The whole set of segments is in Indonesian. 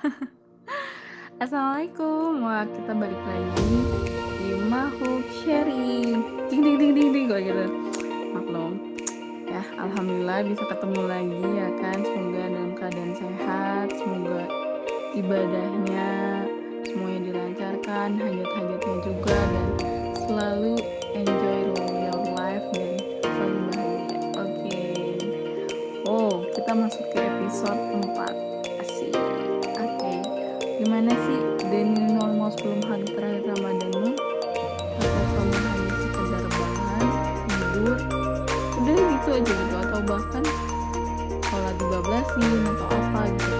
Assalamualaikum, wah kita balik lagi di Mahuk Sharing. Ding ding ding ding ding gue gitu. Maklum. Ya, alhamdulillah bisa ketemu lagi ya kan. Semoga dalam keadaan sehat, semoga ibadahnya semuanya dilancarkan, hajat-hajatnya juga dan selalu enjoy your life dan selalu bahagia. Oke. Oh, kita masuk ke episode 4 Gimana sih Deni normal sebelum hari terakhir Ramadanmu? Atau kamu hanya sekedar bahan, tidur, udah gitu aja gitu atau bahkan sholat sih atau apa gitu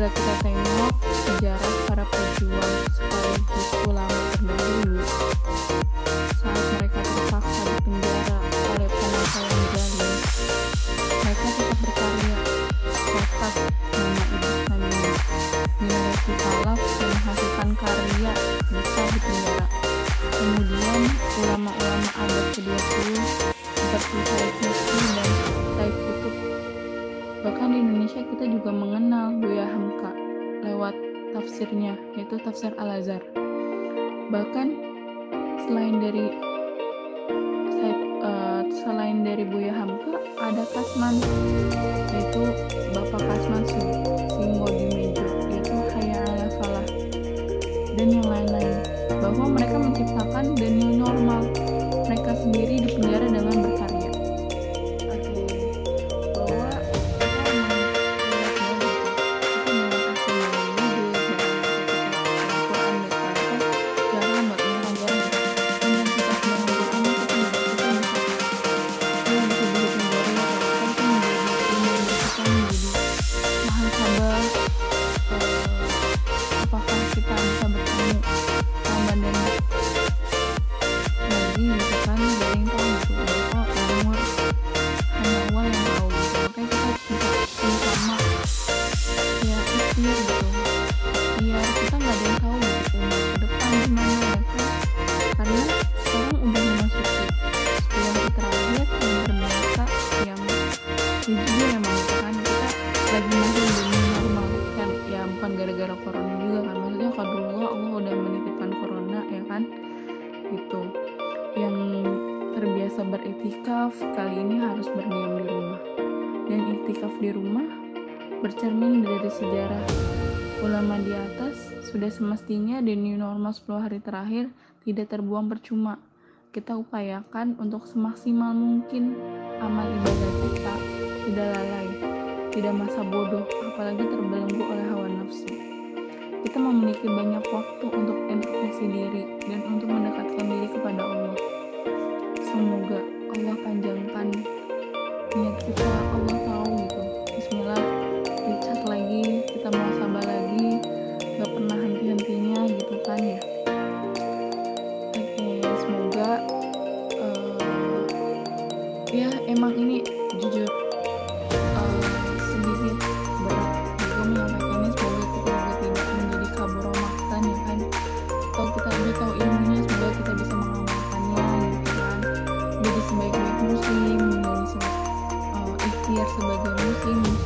bila kita tengok sejarah para pejuang sekaligus ulama terdahulu saat mereka terpaksa dipenjara oleh penguasa yang mereka tetap berkarya atas nama ibu Islamnya generasi salaf yang menghasilkan karya besar di penjara kemudian ulama-ulama abad ke-20 seperti Said Nursi dan bahkan di Indonesia kita juga mengenal Buya Hamka lewat tafsirnya yaitu tafsir Al-Azhar. Bahkan selain dari uh, selain dari Buya Hamka ada Kasman yaitu Bapak Kasman Singo gara-gara corona juga kan. Maksudnya kalau dulu Allah udah menitipkan corona ya kan? Gitu. Yang terbiasa beriktikaf kali ini harus berdiam di rumah. Dan iktikaf di rumah bercermin dari sejarah. Ulama di atas sudah semestinya di new normal 10 hari terakhir tidak terbuang percuma. Kita upayakan untuk semaksimal mungkin amal ibadah kita tidak lalai tidak masa bodoh apalagi terbelenggu oleh hawa nafsu. Kita memiliki banyak waktu untuk introspeksi diri dan untuk mendekatkan diri kepada Allah. Semoga Allah panjangkan niat kita Allah tahu gitu. Bismillah dicat lagi kita mau sabar lagi gak pernah henti-hentinya gitu kan ya. Oke semoga eh, ya emang ini jujur muslim dan uh, ikhtiar sebagai muslim